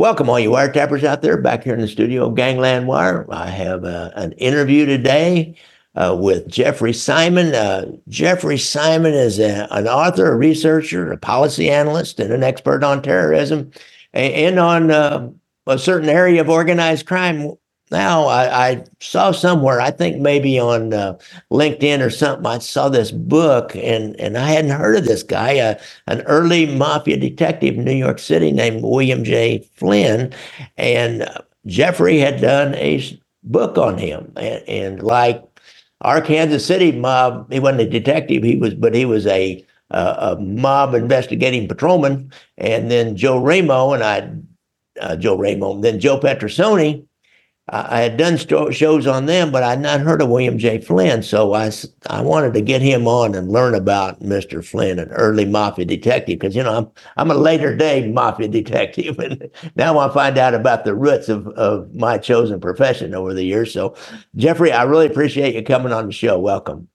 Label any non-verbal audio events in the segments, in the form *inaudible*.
Welcome, all you wiretappers out there back here in the studio of Gangland Wire. I have uh, an interview today uh, with Jeffrey Simon. Uh, Jeffrey Simon is a, an author, a researcher, a policy analyst, and an expert on terrorism and on uh, a certain area of organized crime now I, I, saw somewhere, I think maybe on uh, LinkedIn or something, I saw this book and, and I hadn't heard of this guy, uh, an early mafia detective in New York City named William J. Flynn. And uh, Jeffrey had done a book on him. And, and, like our Kansas City mob, he wasn't a detective, he was, but he was a, a mob investigating patrolman. And then Joe Ramo and I, uh, Joe Ramo, then Joe Petrosino I had done shows on them, but I had not heard of William J. Flynn. So I, I wanted to get him on and learn about Mr. Flynn, an early mafia detective, because, you know, I'm, I'm a later day mafia detective. *laughs* And now I find out about the roots of, of my chosen profession over the years. So, Jeffrey, I really appreciate you coming on the show. Welcome.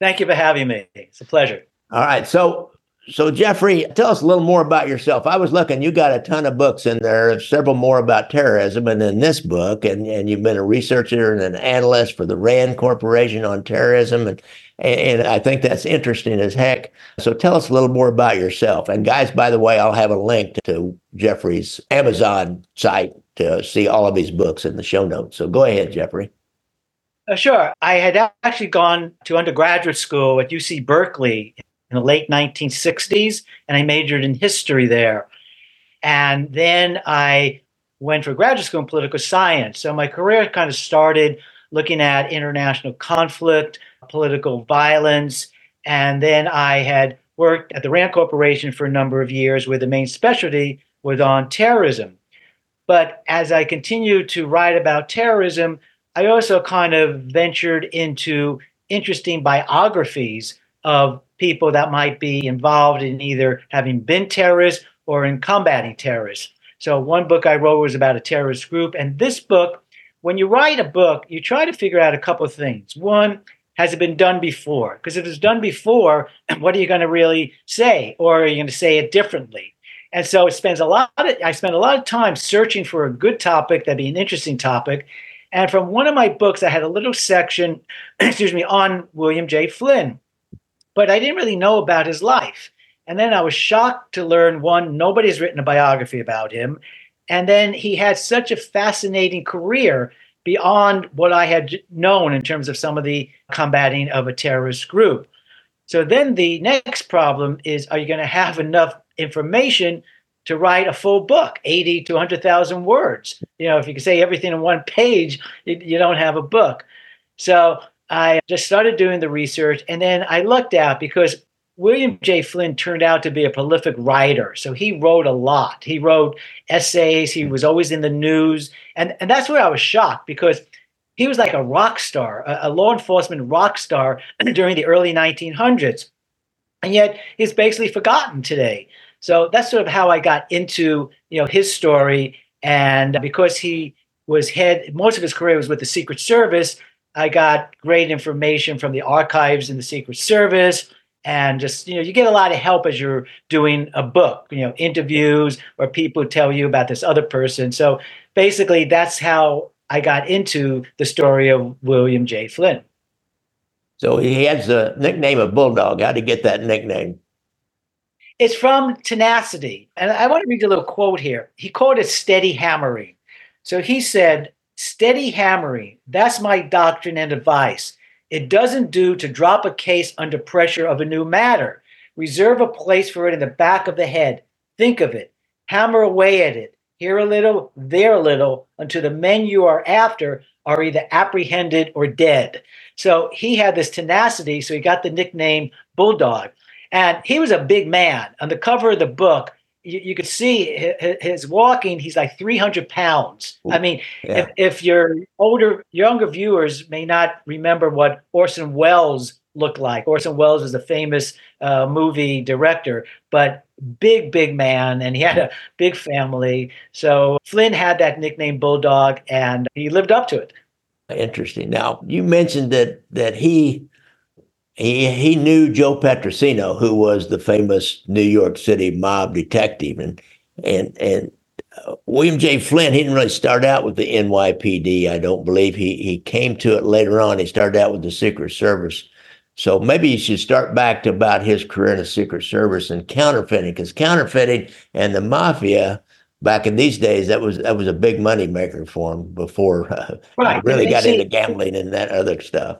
Thank you for having me. It's a pleasure. All right. So, so, Jeffrey, tell us a little more about yourself. I was looking, you got a ton of books in there, several more about terrorism, and in this book, and, and you've been a researcher and an analyst for the RAND Corporation on terrorism. And, and I think that's interesting as heck. So, tell us a little more about yourself. And, guys, by the way, I'll have a link to Jeffrey's Amazon site to see all of his books in the show notes. So, go ahead, Jeffrey. Uh, sure. I had actually gone to undergraduate school at UC Berkeley in the late 1960s, and I majored in history there. And then I went for graduate school in political science. So my career kind of started looking at international conflict, political violence, and then I had worked at the RAND Corporation for a number of years where the main specialty was on terrorism. But as I continued to write about terrorism, I also kind of ventured into interesting biographies of people that might be involved in either having been terrorists or in combating terrorists. So, one book I wrote was about a terrorist group. And this book, when you write a book, you try to figure out a couple of things. One, has it been done before? Because if it's done before, *clears throat* what are you going to really say? Or are you going to say it differently? And so it spends a lot of, I spend a lot of time searching for a good topic that'd be an interesting topic. And from one of my books, I had a little section, *clears throat* excuse me, on William J. Flynn but I didn't really know about his life. And then I was shocked to learn one, nobody's written a biography about him. And then he had such a fascinating career beyond what I had known in terms of some of the combating of a terrorist group. So then the next problem is are you going to have enough information to write a full book, 80 to 100,000 words? You know, if you can say everything in one page, you, don't have a book. So I just started doing the research and then I looked out because William J. Flynn turned out to be a prolific writer. So he wrote a lot. He wrote essays, he was always in the news. And, and that's where I was shocked because he was like a rock star, a, a law enforcement rock star *clears throat* during the early 1900s. And yet he's basically forgotten today. So that's sort of how I got into you know his story. And because he was head, most of his career was with the Secret Service, I got great information from the archives in the Secret Service. And just, you know, you get a lot of help as you're doing a book, you know, interviews or people tell you about this other person. So basically, that's how I got into the story of William J. Flynn. So he has the nickname of Bulldog. How did he get that nickname? It's from Tenacity. And I want to read a little quote here. He called it steady hammering. So he said, Steady hammering. That's my doctrine and advice. It doesn't do to drop a case under pressure of a new matter. Reserve a place for it in the back of the head. Think of it. Hammer away at it. Here a little, there a little, until the men you are after are either apprehended or dead. So he had this tenacity, so he got the nickname Bulldog. And he was a big man. On the cover of the book, you, you could see his, walking. He's like 300 pounds. I mean, yeah. if, if your older, younger viewers may not remember what Orson Welles looked like. Orson Welles is a famous uh, movie director, but big, big man, and he had a big family. So Flynn had that nickname Bulldog, and he lived up to it. Interesting. Now you mentioned that that he he he knew Joe Petrosino, who was the famous New York City mob detective, and and and William J. Flynn, he didn't really start out with the NYPD. I don't believe he he came to it later on. He started out with the Secret Service. So maybe you should start back to about his career in the Secret Service and counterfeiting, because counterfeiting and the mafia back in these days that was that was a big money maker for him before uh, *laughs* right. really got see, into gambling and that other stuff.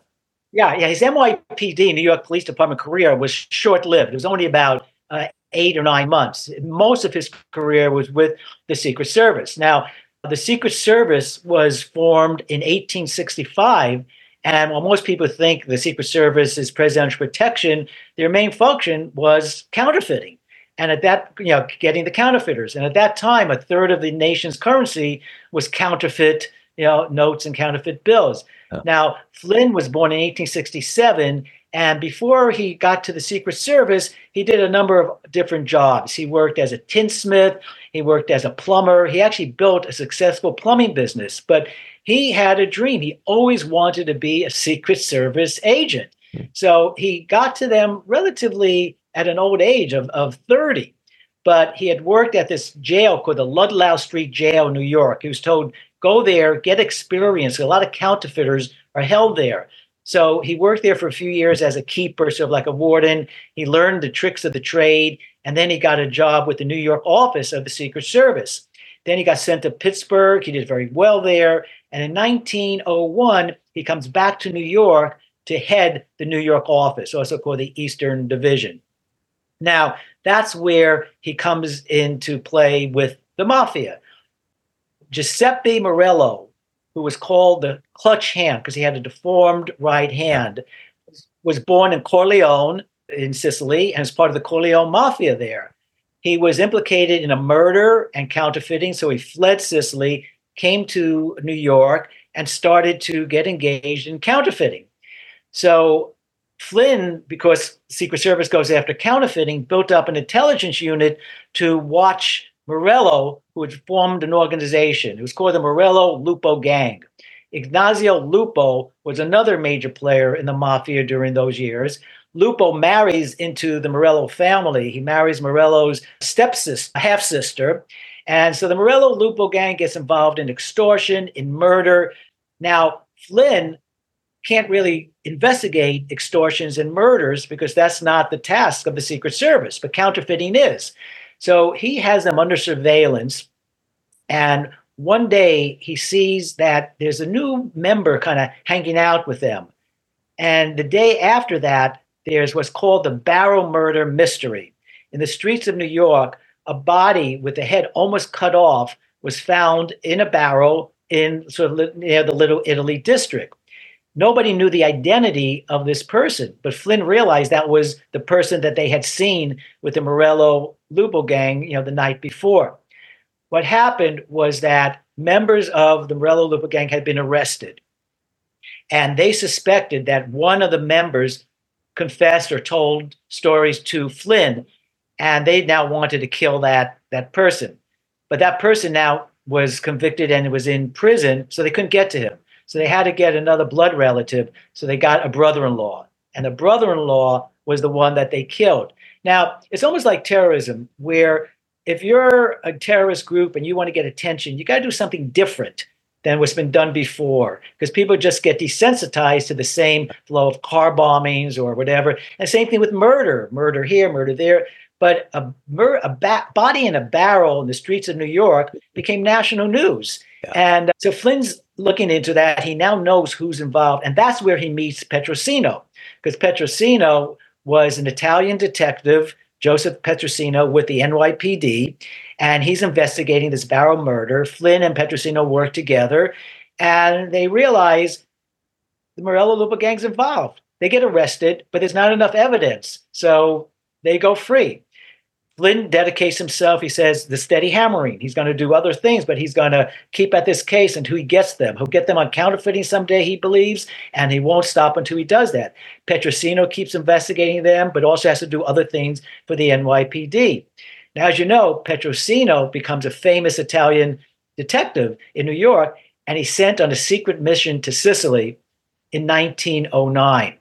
Yeah, yeah. His NYPD, New York Police Department career was short lived. It was only about uh, eight or nine months. Most of his career was with the Secret Service. Now, the Secret Service was formed in 1865. And while most people think the Secret Service is presidential protection, their main function was counterfeiting. And at that, you know, getting the counterfeiters. And at that time, a third of the nation's currency was counterfeit, you know, notes and counterfeit bills. Oh. Now, Flynn was born in 1867 and before he got to the Secret Service, he did a number of different jobs. He worked as a tinsmith, he worked as a plumber. He actually built a successful plumbing business, but he had a dream. He always wanted to be a Secret Service agent. Hmm. So he got to them relatively at an old age of, of 30. But he had worked at this jail called the Ludlow Street Jail in New York. He was told, go there, get experience. A lot of counterfeiters are held there. So he worked there for a few years as a keeper, sort of like a warden. He learned the tricks of the trade, and then he got a job with the New York office of the Secret Service. Then he got sent to Pittsburgh. He did very well there. And in 1901, he comes back to New York to head the New York office, also called the Eastern Division. Now, that's where he comes into play with the mafia. Giuseppe Morello who was called the clutch hand because he had a deformed right hand, was born in Corleone in Sicily and is part of the Corleone mafia there. He was implicated in a murder and counterfeiting, so he fled Sicily, came to New York, and started to get engaged in counterfeiting. So Flynn, because Secret Service goes after counterfeiting, built up an intelligence unit to watch Morello, who had formed an organization. It was called the Morello Lupo Gang. Ignazio Lupo was another major player in the mafia during those years. Lupo marries into the Morello family. He marries Morello's stepsister, half sister. And so the Morello Lupo gang gets involved in extortion, in murder. Now, Flynn can't really investigate extortions and murders because that's not the task of the Secret Service, but counterfeiting is. So he has them under surveillance. And one day he sees that there's a new member kind of hanging out with them. And the day after that, there's what's called the barrel murder mystery. In the streets of New York, a body with the head almost cut off was found in a barrel in sort of near the Little Italy district. Nobody knew the identity of this person, but Flynn realized that was the person that they had seen with the Morello Lupo gang, you know, the night before. What happened was that members of the Morello Lupo gang had been arrested, and they suspected that one of the members confessed or told stories to Flynn, and they now wanted to kill that that person. But that person now was convicted and was in prison, so they couldn't get to him. So they had to get another blood relative. So they got a brother in law. And the brother in law was the one that they killed. Now, it's almost like terrorism, where if you're a terrorist group and you want to get attention, you got to do something different than what's been done before because people just get desensitized to the same flow of car bombings or whatever. And same thing with murder murder here, murder there. But a, mur- a ba- body in a barrel in the streets of New York became national news. Yeah. And uh, so Flynn's looking into that. He now knows who's involved. And that's where he meets Petrosino, because Petrosino was an Italian detective, Joseph Petrosino, with the NYPD. And he's investigating this barrel murder. Flynn and Petrosino work together. And they realize the Morello Lupo gang's involved. They get arrested, but there's not enough evidence. So they go free. Flynn dedicates himself, he says, the steady hammering. He's going to do other things, but he's going to keep at this case until he gets them. He'll get them on counterfeiting someday, he believes, and he won't stop until he does that. Petrosino keeps investigating them, but also has to do other things for the NYPD. Now, as you know, Petrosino becomes a famous Italian detective in New York, and he's sent on a secret mission to Sicily in 1909.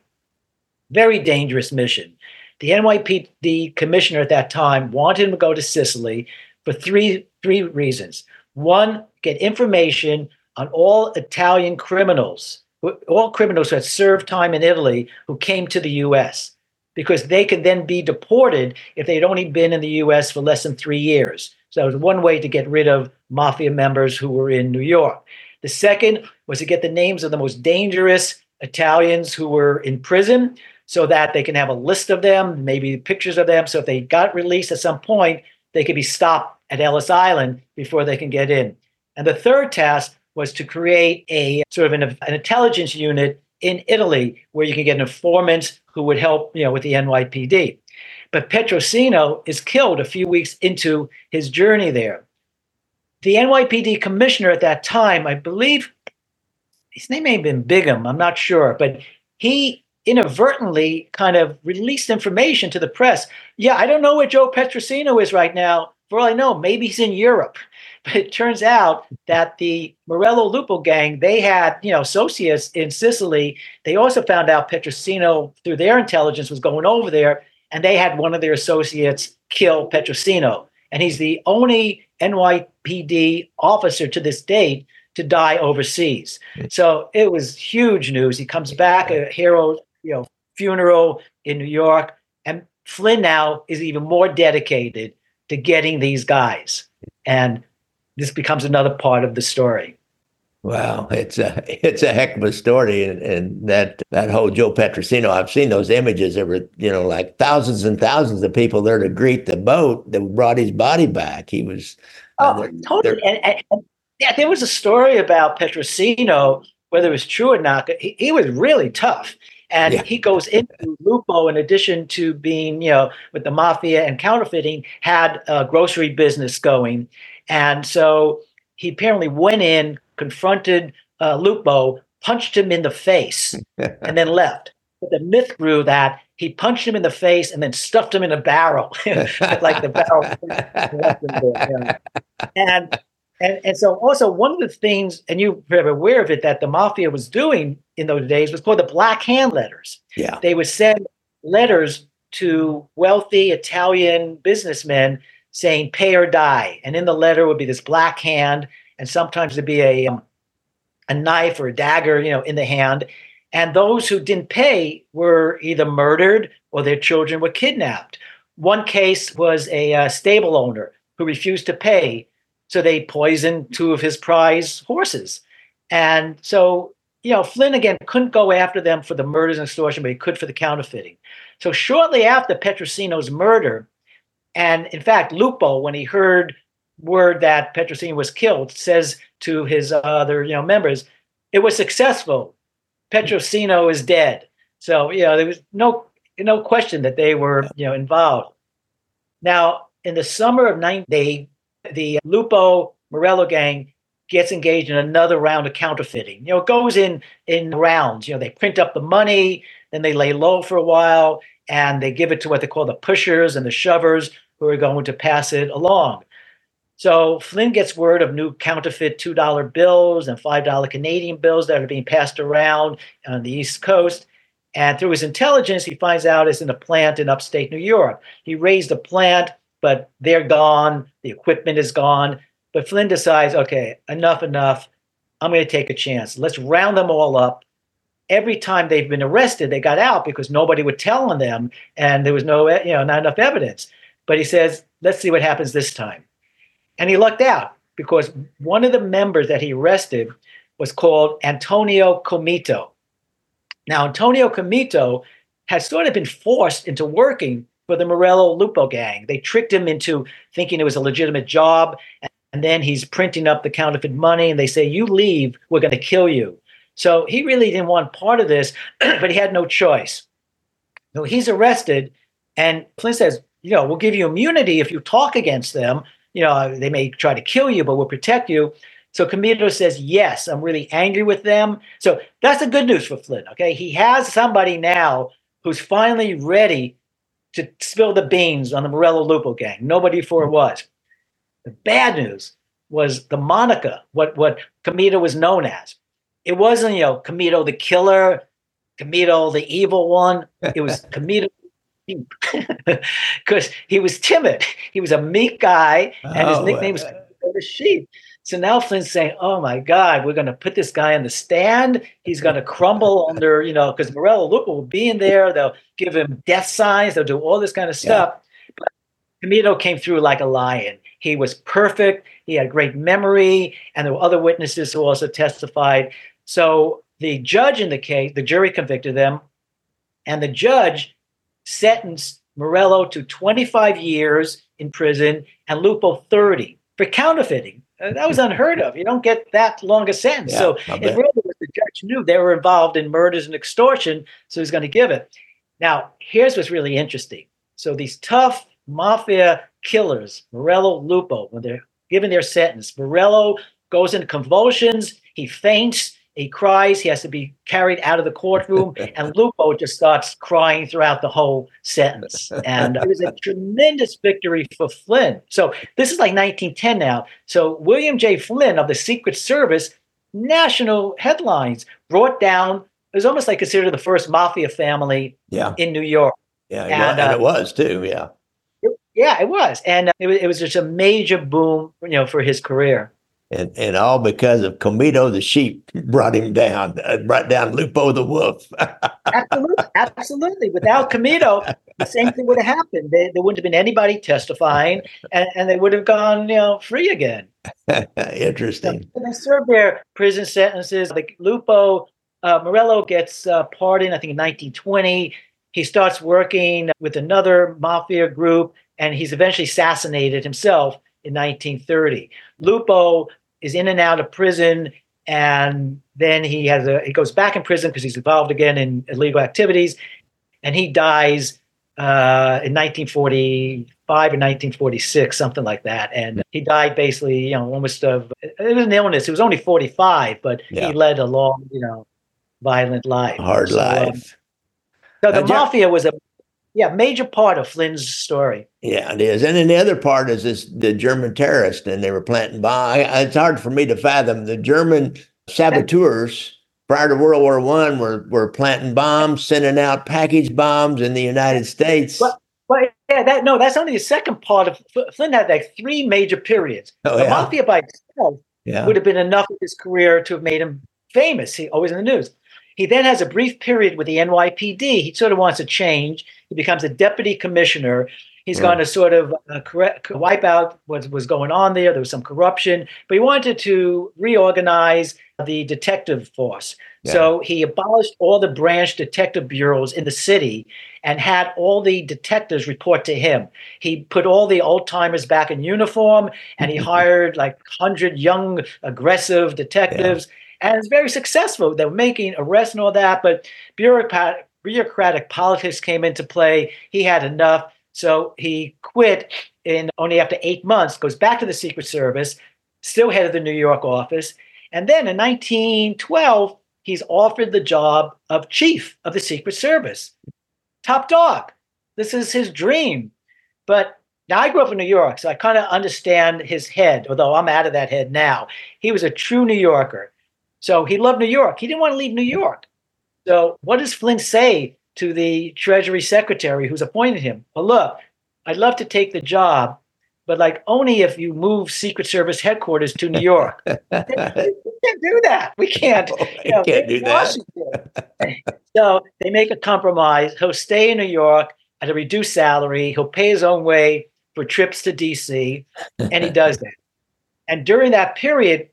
Very dangerous mission. The NYPD commissioner at that time wanted him to go to Sicily for three three reasons. One, get information on all Italian criminals, all criminals who had served time in Italy who came to the US, because they could then be deported if they'd only been in the US for less than three years. So that was one way to get rid of mafia members who were in New York. The second was to get the names of the most dangerous Italians who were in prison so that they can have a list of them, maybe pictures of them. So if they got released at some point, they could be stopped at Ellis Island before they can get in. And the third task was to create a sort of an, an intelligence unit in Italy where you can get informants who would help, you know, with the NYPD. But Petrosino is killed a few weeks into his journey there. The NYPD commissioner at that time, I believe his name may have been Bingham, I'm not sure, but he inadvertently kind of released information to the press. Yeah, I don't know where Joe Petrosino is right now. For all I know, maybe he's in Europe. *laughs* But it turns out that the Morello Lupo gang, they had, you know, associates in Sicily. They also found out Petrosino, through their intelligence, was going over there, and they had one of their associates kill Petrosino. And he's the only NYPD officer to this date to die overseas. Hmm. So it was huge news. He comes back, a hero you know funeral in New York, and Flynn now is even more dedicated to getting these guys, and this becomes another part of the story. Wow, it's a *laughs* it's a heck of a story, and, and that that whole Joe Petrosino. I've seen those images. There were you know like thousands and thousands of people there to greet the boat that brought his body back. He was uh, oh uh, totally. And, and, and, yeah, there was a story about Petrosino, whether it was true or not. He, he was really tough. And yeah. he goes into Lupo, in addition to being, you know, with the mafia and counterfeiting, had a grocery business going. And so he apparently went in, confronted uh, Lupo, punched him in the face, and then *laughs* left. But the myth grew that he punched him in the face and then stuffed him in a barrel, *laughs* like the barrel. *laughs* and and, and so also one of the things, and you are aware of it, that the mafia was doing in those days was called the black hand letters. Yeah. They would send letters to wealthy Italian businessmen saying pay or die. And in the letter would be this black hand, and sometimes there'd be a, um, a knife or a dagger, you know, in the hand. And those who didn't pay were either murdered or their children were kidnapped. One case was a uh, stable owner who refused to pay so they poisoned two of his prize horses. And so, you know, Flynn again couldn't go after them for the murders and extortion, but he could for the counterfeiting. So shortly after Petrosino's murder, and in fact, Lupo, when he heard word that Petrosino was killed, says to his other, you know, members, it was successful. Petrosino is dead. So, you know, there was no no question that they were, you know, involved. Now, in the summer of 9, they the Lupo Morello gang gets engaged in another round of counterfeiting. You know, it goes in in rounds. You know, they print up the money, then they lay low for a while, and they give it to what they call the pushers and the shovers who are going to pass it along. So Flynn gets word of new counterfeit $2 bills and $5 Canadian bills that are being passed around on the East Coast. And through his intelligence, he finds out it's in a plant in upstate New York. He raised a plant but they're gone. The equipment is gone. But Flynn decides, okay, enough, enough. I'm going to take a chance. Let's round them all up. Every time they've been arrested, they got out because nobody would tell on them, and there was no, eh, you know, not enough evidence. But he says, let's see what happens this time. And he lucked out because one of the members that he arrested was called Antonio Comito. Now, Antonio Comito has sort of been forced into working for the Morello Lupo gang. They tricked him into thinking it was a legitimate job. And then he's printing up the counterfeit money, and they say, You leave, we're going to kill you. So he really didn't want part of this, *clears throat* but he had no choice. So he's arrested, and Flynn says, You know, we'll give you immunity if you talk against them. You know, they may try to kill you, but we'll protect you. So Comito says, Yes, I'm really angry with them. So that's the good news for Flynn. Okay. He has somebody now who's finally ready to spill the beans on the Morello Lupo gang. Nobody before was. The bad news was the Monica, what what Comito was known as. It wasn't, you know, Comito the killer, Comito the evil one. It was *laughs* Comito because *laughs* he was timid. He was a meek guy, and his oh, nickname was the sheep. So now Flynn's saying, "Oh my God, we're going to put this guy on the stand. He's going to crumble *laughs* under, you know, because Morello Lupo will be in there. They'll give him death signs. They'll do all this kind of stuff." Yeah. But Comito came through like a lion. He was perfect. He had great memory, and there were other witnesses who also testified. So the judge in the case, the jury convicted them, and the judge sentenced Morello to 25 years in prison and Lupo 30 for counterfeiting. Uh, that was unheard of. You don't get that long a sentence. Yeah, so it really was the judge knew they were involved in murders and extortion, so he's going to give it. Now, here's what's really interesting. So these tough mafia killers, Morello, Lupo, when they're given their sentence, Morello goes into convulsions, he faints, he cries, he has to be carried out of the courtroom, *laughs* and Lupo just starts crying throughout the whole sentence. And it was a tremendous victory for Flynn. So this is like 1910 now. So William J. Flynn of the Secret Service, national headlines, brought down, it was almost like considered the first mafia family yeah. in New York. Yeah, and, and it uh, was too, yeah. Yeah, it was, and uh, it, was, it was just a major boom, you know, for his career. And, and all because of Comito the sheep brought him down, uh, brought down Lupo the wolf. *laughs* absolutely, absolutely. Without Comito, the same thing would have happened. They, there wouldn't have been anybody testifying, and, and they would have gone, you know, free again. *laughs* Interesting. So they served their prison sentences. Like Lupo uh, Morello gets uh, pardoned, I think, in 1920. He starts working with another mafia group and he's eventually assassinated himself in 1930. Lupo is in and out of prison, and then he has a he goes back in prison because he's involved again in illegal activities, and he dies uh, in 1945 or 1946, something like that. And he died basically, you know, almost of it was an illness. He was only 45, but yeah. he led a long, you know, violent life, hard so, um, life. Um, so the uh, mafia was a yeah, major part of Flynn's story. Yeah, it is. And then the other part is this the German terrorists, and they were planting bombs. It's hard for me to fathom. The German saboteurs prior to World War One were, were planting bombs, sending out package bombs in the United States. But, but yeah, that no, that's only the second part of Flynn had like three major periods. Oh, the yeah. mafia by itself yeah. would have been enough of his career to have made him famous. He always in the news. He then has a brief period with the NYPD. He sort of wants to change. He becomes a deputy commissioner. He's right. going to sort of uh, correct, wipe out what was going on there. There was some corruption, but he wanted to reorganize the detective force. Yeah. So he abolished all the branch detective bureaus in the city and had all the detectives report to him. He put all the old timers back in uniform and he *laughs* hired like 100 young, aggressive detectives. Yeah and it's very successful. They're making arrests and all that, but bureaucratic, bureaucratic politics came into play. He had enough, so he quit in only after eight months. Goes back to the Secret Service, still head of the New York office, and then in 1912 he's offered the job of chief of the Secret Service, top dog. This is his dream, but now, I grew up in New York, so I kind of understand his head, although I'm out of that head now. He was a true New Yorker. So he loved New York. He didn't want to leave New York. So what does Flynn say to the Treasury Secretary who's appointed him? Well, look, I'd love to take the job, but like only if you move Secret Service headquarters to New York. *laughs* we can't do that. We can't. Oh, you know, can't do that. so they make a compromise. He'll stay in New York at a reduced salary. He'll pay his own way for trips to DC, and he does that. And during that period,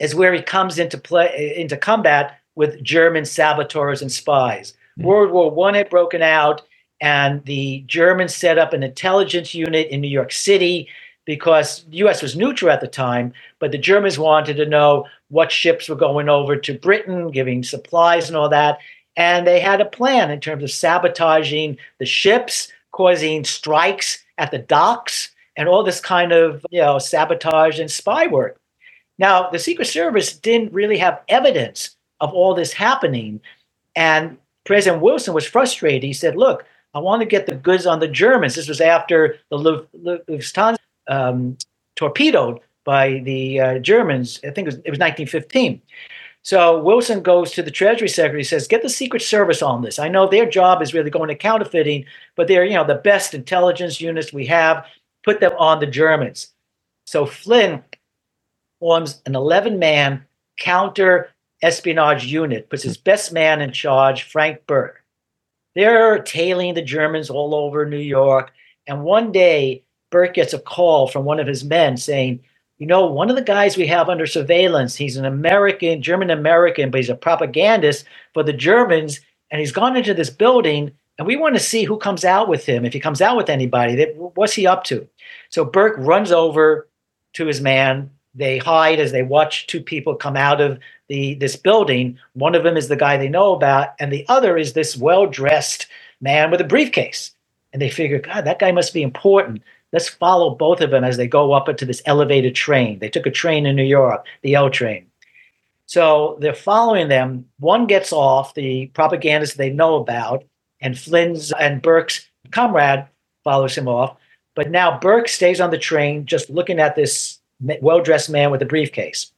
is where he comes into play into combat with German saboteurs and spies. Mm-hmm. World War One had broken out, and the Germans set up an intelligence unit in New York City because the U.S. was neutral at the time, but the Germans wanted to know what ships were going over to Britain, giving supplies and all that. And they had a plan in terms of sabotaging the ships, causing strikes at the docks, and all this kind of you know sabotage and spy work. Now, the Secret Service didn't really have evidence of all this happening. And President Wilson was frustrated. He said, Look, I want to get the goods on the Germans. This was after the Lusitania um, torpedoed by the uh, Germans. I think it was, it was 1915. So Wilson goes to the Treasury Secretary, says, "Get the Secret Service on this. I know their job is really going to counterfeiting, but they're you know the best intelligence units we have. Put them on the Germans." So Flynn forms an 11 man counter espionage unit, puts his best man in charge, Frank Burke. They're tailing the Germans all over New York. And one day, Burke gets a call from one of his men saying, You know, one of the guys we have under surveillance, he's an American, German American, but he's a propagandist for the Germans. And he's gone into this building, and we want to see who comes out with him. If he comes out with anybody, what's he up to? So Burke runs over to his man. They hide as they watch two people come out of the this building. One of them is the guy they know about, and the other is this well-dressed man with a briefcase. And they figure, God, that guy must be important. Let's follow both of them as they go up into this elevated train. They took a train in New York, the L train. So they're following them. One gets off, the propagandist they know about, and Flynn's and Burke's comrade follows him off. But now Burke stays on the train, just looking at this well dressed man with a briefcase.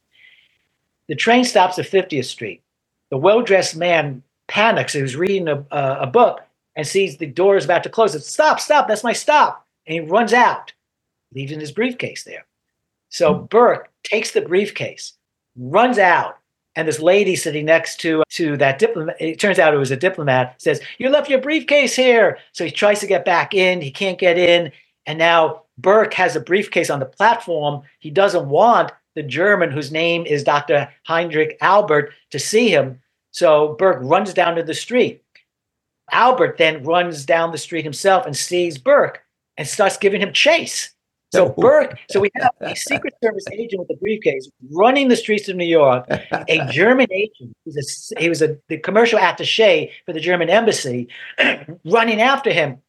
The train stops at 50th Street. The well dressed man panics. He was reading a, uh, a book and sees the door is about to close. It stop, stop, that's my stop. And he runs out, leaving his briefcase there. So hmm. Burke takes the briefcase, runs out, and this lady sitting next to to that diplomat it turns out it was a diplomat says you left your briefcase here so he tries to get back in he can't get in and now burke has a briefcase on the platform he doesn't want the German whose name is Dr. Heinrich Albert to see him. So Burke runs down to the street. Albert then runs down the street himself and sees Burke and starts giving him chase. So Burke, so we have a Secret Service agent with a briefcase running the streets of New York, a *laughs* German agent, he was, a, he was a, the commercial attaché for the German embassy, *clears throat* running after him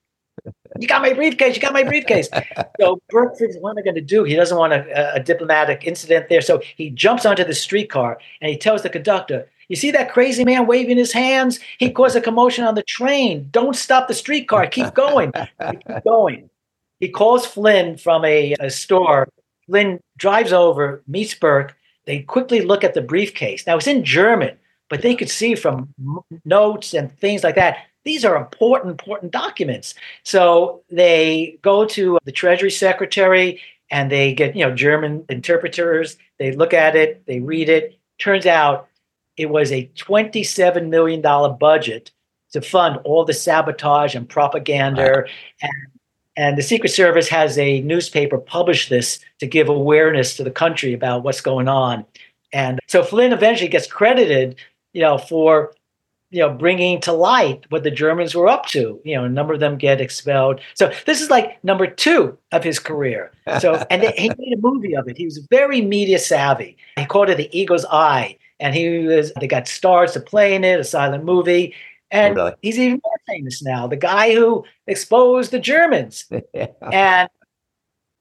you got my briefcase. You got my briefcase. *laughs* so Burke figures, what am I going to do? He doesn't want a, a, diplomatic incident there. So he jumps onto the streetcar and he tells the conductor, You see that crazy man waving his hands? He caused a commotion on the train. Don't stop the streetcar. Keep going. Keep *laughs* going. He calls Flynn from a, a store. Flynn drives over, meets Burke. They quickly look at the briefcase. Now it's in German, but they could see from notes and things like that these are important, important documents. So they go to the Treasury Secretary and they get, you know, German interpreters. They look at it, they read it. Turns out it was a $27 million budget to fund all the sabotage and propaganda. And, and the Secret Service has a newspaper publish this to give awareness to the country about what's going on. And so Flynn eventually gets credited, you know, for you know, bringing to light what the Germans were up to. You know, a number of them get expelled. So this is like number two of his career. So, and he made a movie of it. He was very media savvy. He called it The Eagle's Eye, and he was. They got stars to play in it, a silent movie. And really? he's even more famous now. The guy who exposed the Germans. *laughs* yeah. And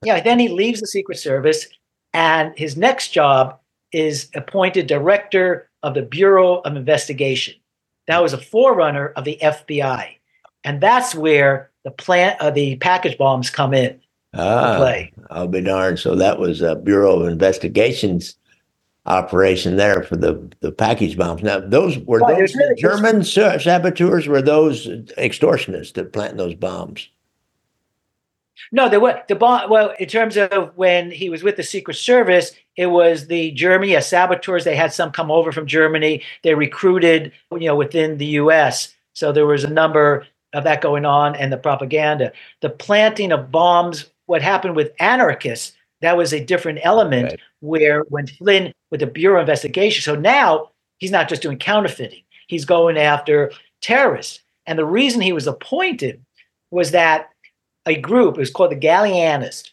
yeah, then he leaves the Secret Service, and his next job is appointed director of the Bureau of Investigation. That was a forerunner of the FBI, and that's where the plant, uh, the package bombs come in ah, play. I'll be darned. So that was a Bureau of Investigations operation there for the the package bombs. Now, those were well, those really German saboteurs. Were those extortionists that planted those bombs? No, there were the bomb. Well, in terms of when he was with the Secret Service, it was the Germany as saboteurs. They had some come over from Germany. They recruited, you know, within the U.S. So there was a number of that going on, and the propaganda, the planting of bombs. What happened with anarchists? That was a different element. Right. Where when Flynn with the Bureau of Investigation, so now he's not just doing counterfeiting; he's going after terrorists. And the reason he was appointed was that a group, it was called the Galleanists,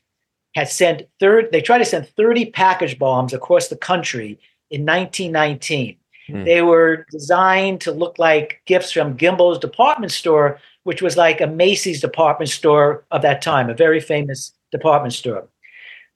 had sent third, they tried to send 30 package bombs across the country in 1919. Hmm. They were designed to look like gifts from Gimbel's department store, which was like a Macy's department store of that time, a very famous department store.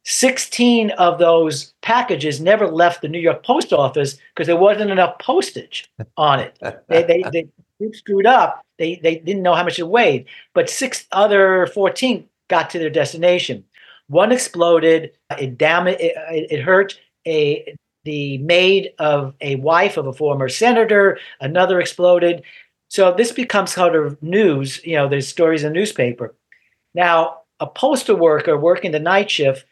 16 of those packages never left the New York post office because there wasn't enough postage on it. they, they, they, screwed up. They, they didn't know how much it weighed, but six other 14 got to their destination. One exploded. It damaged. It, it hurt a the maid of a wife of a former senator. Another exploded. So this becomes kind of news. You know, there's stories in the newspaper. Now, a postal worker working the night shift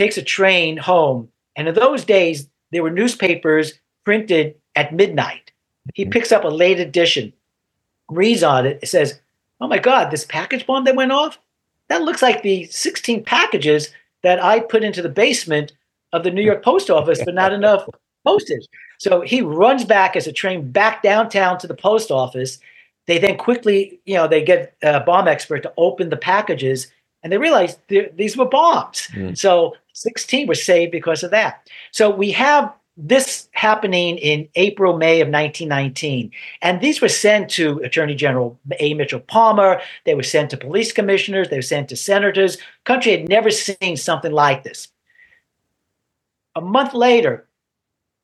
takes a train home And in those days, there were newspapers printed at midnight. He Mhm. picks up a late edition, reads on it. It says, Oh my God, this package bomb that went off? That looks like the 16 packages that I put into the basement of the New York post office, but not enough postage. So he runs back as a train back downtown to the post office. They then quickly, you know, they get a bomb expert to open the packages and they realize these were bombs. Mm. So 16 were saved because of that. So we have this happening in April, May of 1919. And these were sent to Attorney General A. Mitchell Palmer. They were sent to police commissioners. They were sent to senators. Country had never seen something like this. A month later,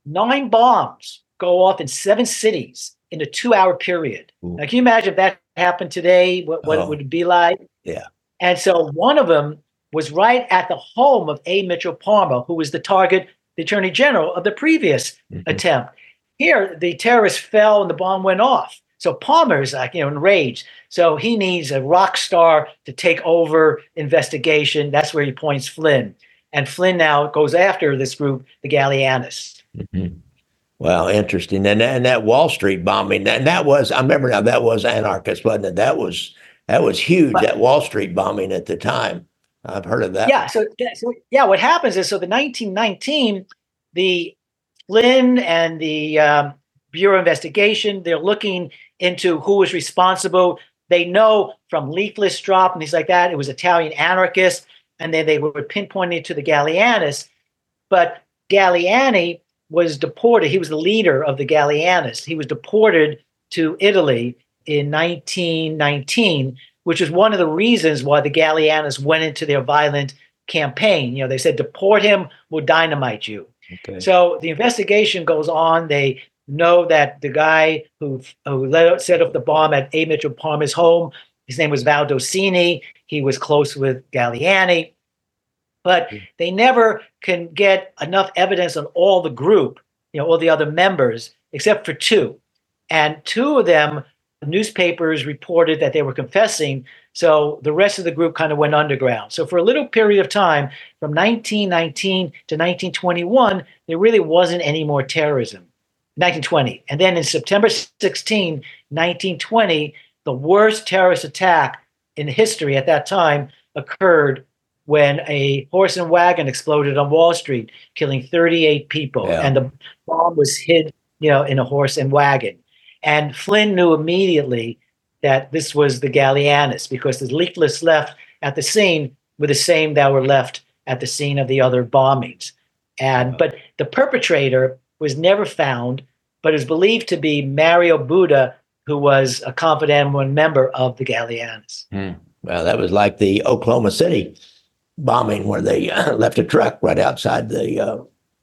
nine bombs go off in seven cities in a two hour period. Ooh. Now, can you imagine if that happened today? What, what Oh. it would be like? Yeah. And so one of them was right at the home of A. Mitchell Palmer, who was the target, the attorney general of the previous Mhm. attempt. Here, the terrorist fell and the bomb went off. So Palmer's like, you know, enraged. So he needs a rock star to take over investigation. That's where he points Flynn. And Flynn now goes after this group, the Galleanists. Mhm. Well, interesting. And and that Wall Street bombing, and that was I remember now that was anarchist, wasn't it? That was that was huge. Right. That Wall Street bombing at the time. I've heard of that. Yeah. So, yeah, so yeah, what happens is so the 1919, the Flynn and the um, Bureau Investigation, they're looking into who was responsible. They know from leaflets drop and things like that, it was Italian anarchists, and then they were pinpointing it to the Galleanists. But Galleani was deported. He was the leader of the Galleanists. He was deported to Italy in 1919 which is one of the reasons why the Galleanists went into their violent campaign. You know, they said, deport him, we'll dynamite you. Okay. So the investigation goes on. They know that the guy who, who let, set up the bomb at A. Mitchell Palmer's home, his name was Val Valdinoci. He was close with Galleani. But Mm. they never can get enough evidence on all the group, you know, all the other members, except for two. And two of them newspapers reported that they were confessing. So the rest of the group kind of went underground. So for a little period of time, from 1919 to 1921, there really wasn't any more terrorism. 1920. And then in September 16, 1920, the worst terrorist attack in history at that time occurred when a horse and wagon exploded on Wall Street, killing 38 people. Yeah. And the bomb was hid, you know, in a horse and wagon. And Flynn knew immediately that this was the Galleanists because the leaflets left at the scene were the same that were left at the scene of the other bombings. And but the perpetrator was never found, but is believed to be Mario Buda, who was a confidential member of the Galleanists. Well, that was like the Oklahoma City bombing where they uh, *laughs* left a truck right outside the uh,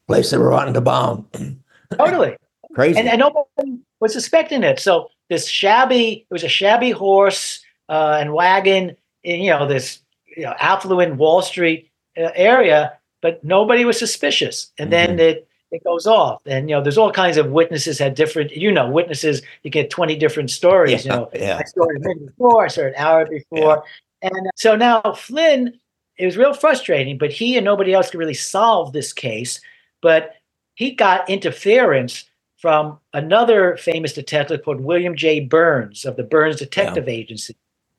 place they were wanting to bomb. *clears throat* Totally. Crazy. and, and nobody was suspecting it. So this shabby, it was a shabby horse uh, and wagon in you know this you know, affluent Wall Street uh, area, but nobody was suspicious. And then it it goes off, and you know there's all kinds of witnesses had different. You know, witnesses you get 20 different stories. You know, yeah. I saw it a minute before, I saw it an hour before. And so now Flynn, it was real frustrating, but he and nobody else could really solve this case. But he got interference from another famous detective called William J. Burns of the Burns Detective Agency.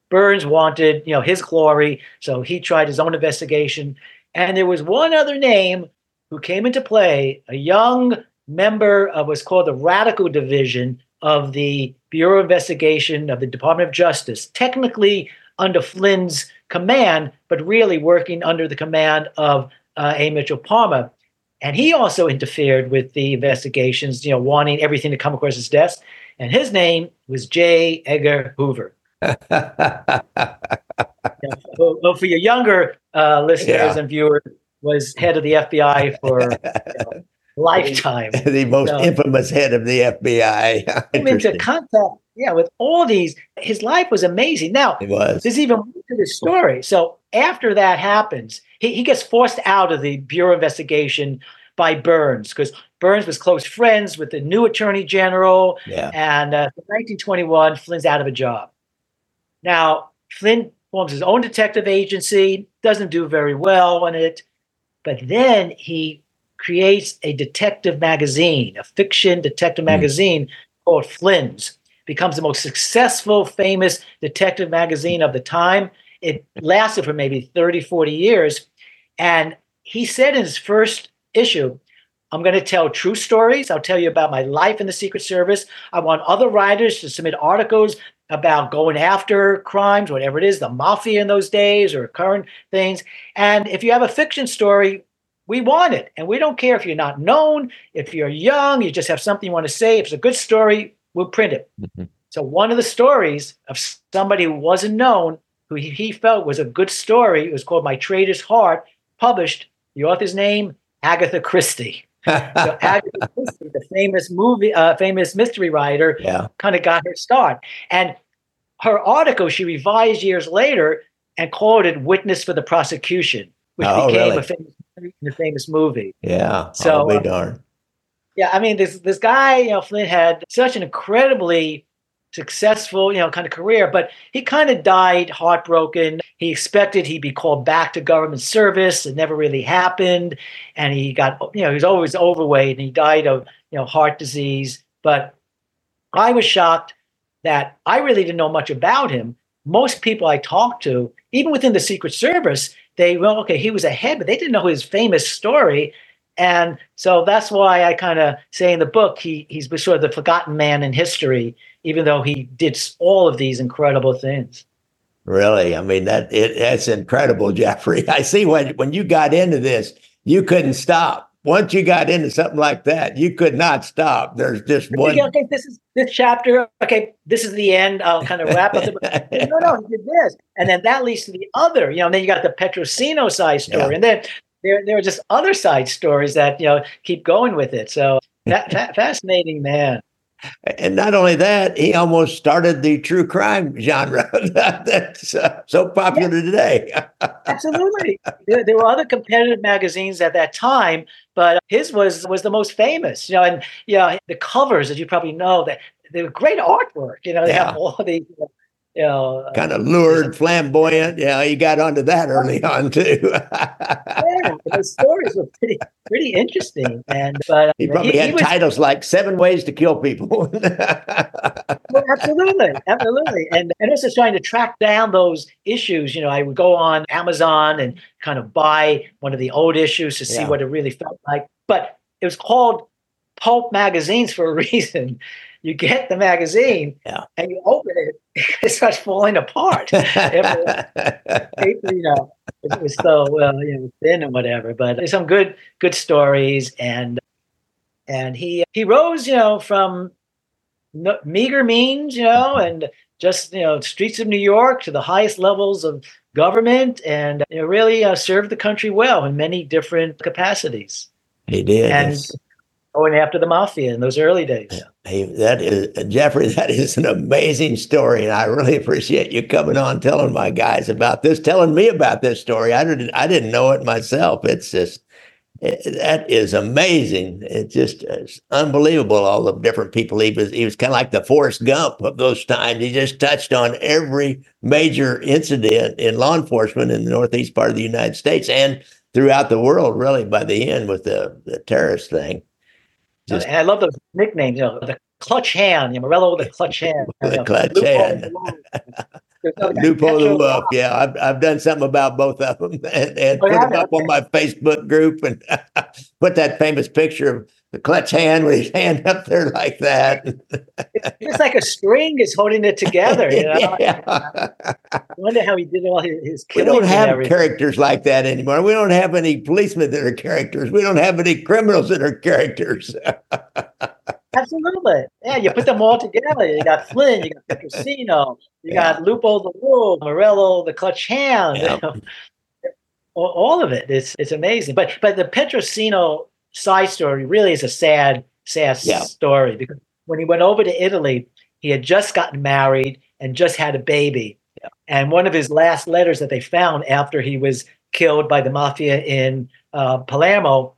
Burns wanted, you know, his glory, so he tried his own investigation. And there was one other name who came into play, a young member of what's called the Radical Division of the Bureau of Investigation of the Department of Justice, technically under Flynn's command, but really working under the command of uh, A. Mitchell Palmer. And he also interfered with the investigations, you know, wanting everything to come across his desk. And his name was J. Edgar Hoover. *laughs* well, well, for your younger uh, listeners Yeah. and viewers, was head of the FBI for you know, *laughs* lifetime. the most No. infamous head of the FBI. Came *laughs* into contact, yeah, with all these. His life was amazing. Now, It was. there's even more to the story. So after that happens, he, he gets forced out of the Bureau Investigation by Burns because Burns was close friends with the new Attorney General. Yeah. And uh, in 1921, Flynn's out of a job. Now, Flynn forms his own detective agency, doesn't do very well in it, but then he creates a detective magazine, a fiction detective Hmm. magazine called Flynn's. Becomes the most successful, famous detective magazine of the time. It lasted for maybe 30, 40 years. And he said in his first issue, I'm going to tell true stories. I'll tell you about my life in the Secret Service. I want other writers to submit articles about going after crimes, whatever it is, the mafia in those days or current things. And if you have a fiction story, we want it. And we don't care if you're not known, if you're young, you just have something you want to say. If it's a good story, we'll print it. Mhm. So one of the stories of somebody who wasn't known, who he, he felt was a good story, it was called My Traitor's Heart, published. The author's name, Agatha Christie. *laughs* So Agatha Christie, the famous movie, uh, famous mystery writer, yeah. kind of got her start. And her article she revised years later and called it "Witness for the Prosecution," which Oh, became really? a famous, a famous movie. Yeah. So, uh, darned. Yeah, I mean, this this guy, you know, Flynn had such an incredibly successful, you know, kind of career, but he kind of died heartbroken. He expected he'd be called back to government service. It never really happened, and he got, you know, he was always overweight, and he died of, you know, heart disease. But I was shocked that I really didn't know much about him. Most people I talked to, even within the Secret Service, they well, okay, he was ahead, but they didn't know his famous story. And so that's why I kind of say in the book he he's sort of the forgotten man in history, even though he did all of these incredible things. Really, I mean that it, that's incredible, *laughs* Jeffrey. I see when when you got into this, you couldn't stop. Once you got into something like that, you could not stop. There's just one. Okay, okay, this is this chapter. Okay, this is the end. I'll kind of wrap up. The, *laughs* no, no, he did this, and then that leads to the other. You know, and then you got the Petrosino side story, Yeah. and then there there are just other side stories that you know keep going with it. So fa- fascinating, man. And not only that, he almost started the true crime genre *laughs* that's uh, so popular today. Absolutely. *laughs* there, there were other competitive magazines at that time, but his was was the most famous. You know, and you know the covers, as you probably know, that they were great artwork. You know, they have all *laughs* these, you know, uh, kind of lurid, flamboyant. Yeah, he got onto that early *laughs* on too. *laughs* yeah, those stories were pretty pretty interesting. And but uh, he probably had was- titles like Seven Ways to Kill People. *laughs* Well, absolutely, absolutely, and and this is trying to track down those issues. You know, I would go on Amazon and kind of buy one of the old issues to see Yeah. what it really felt like. But it was called pulp magazines for a reason. You get the magazine, Yeah. and you open it, *laughs* it starts falling apart. Paper, you know, it was so well, you know, thin and whatever. But there's some good, good stories, and and he he rose, you know, from no, meager means, you know, and just you know, streets of New York to the highest levels of government, and you know, really uh, served the country well in many different capacities, he did. and It's- going after the mafia in those early days. Hey, that is Jeffrey. That is an amazing story, and I really appreciate you coming on, telling my guys about this, telling me about this story. I didn't, I didn't know it myself. It's just it, that is amazing. It's just it's unbelievable. All the different people. He was, he was kind of like the Forrest Gump of those times. He just touched on every major incident in law enforcement in the northeast part of the United States and throughout the world. Really, by the end with the the terrorist thing. Just- and I love those nicknames, you know, the clutch hand, you know, Morello the clutch *laughs* hand. The you know, clutch Lupo hand. the Wolf. *laughs* There's another Lupo the Wolf. Yeah, I've, I've done something about both of them *laughs* and, and Oh, put yeah? them up on my Facebook group and put that famous picture of the clutch hand with his hand up there like that. It's like a string is holding it together. You know, *laughs* Yeah. I wonder how he did all his, his We don't have characters like that anymore. We don't have any policemen that are characters. We don't have any criminals that are characters. *laughs* Absolutely. Yeah, you put them all together. You got Flynn, you got Petrosino, you got Lupo the Wolf, Morello the Clutch Hand. Yeah. you know. *laughs* all, all of it. It's it's amazing. But but the Petrosino side story really is a sad, sad Yeah. story because when he went over to Italy, he had just gotten married and just had a baby. And one of his last letters that they found after he was killed by the mafia in uh, Palermo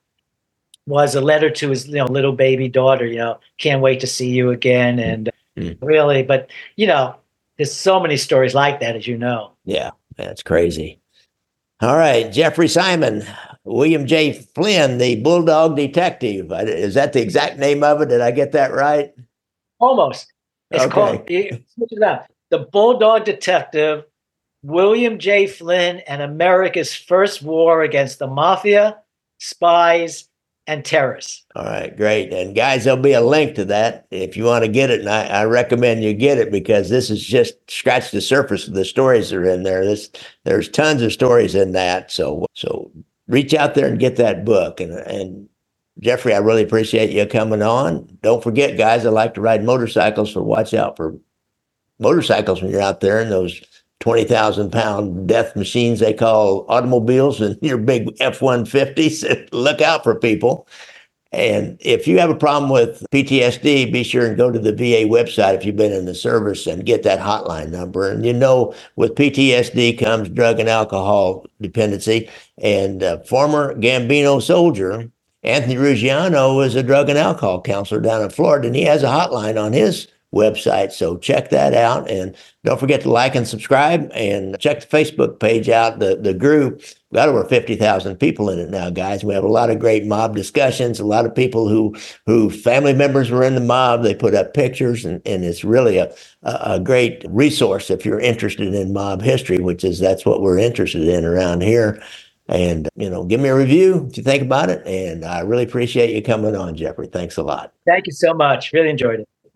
was a letter to his you know little baby daughter. You know, can't wait to see you again. And Mm. really, but you know, there's so many stories like that, as you know. Yeah, that's crazy. All right, Jeffrey Simon, William J. Flynn, the Bulldog Detective. Uh, is that the exact name of it? Did I get that right? Almost. It's Okay. called it. The Bulldog Detective, William J. Flynn, and America's First War Against the Mafia, Spies, and Terrorists. All right, great. And guys, there'll be a link to that if you want to get it. And I, I recommend you get it because this is just scratch the surface of the stories that are in there. This there's tons of stories in that. So so reach out there and get that book. And and Jeffrey, I really appreciate you coming on. Don't forget, guys, I like to ride motorcycles, so watch out for motorcycles when you're out there in those 20,000 pound death machines they call automobiles and *laughs* your big F 150s. *laughs* Look out for people. And if you have a problem with PTSD, be sure and go to the VA website if you've been in the service and get that hotline number. And you know, with PTSD comes drug and alcohol dependency. And uh, former Gambino soldier, Anthony Ruggiano, is a drug and alcohol counselor down in Florida, and he has a hotline on his website. So check that out. And don't forget to like and subscribe and check the Facebook page out, the, the group. We've got over 50,000 people in it now, guys. We have a lot of great mob discussions, a lot of people who, who family members were in the mob. They put up pictures and, and it's really a, a, great resource if you're interested in mob history, which is, that's what we're interested in around here. And, you know, give me a review if you think about it. And I really appreciate you coming on, Jeffrey. Thanks a lot. Thank you so much. Really enjoyed it.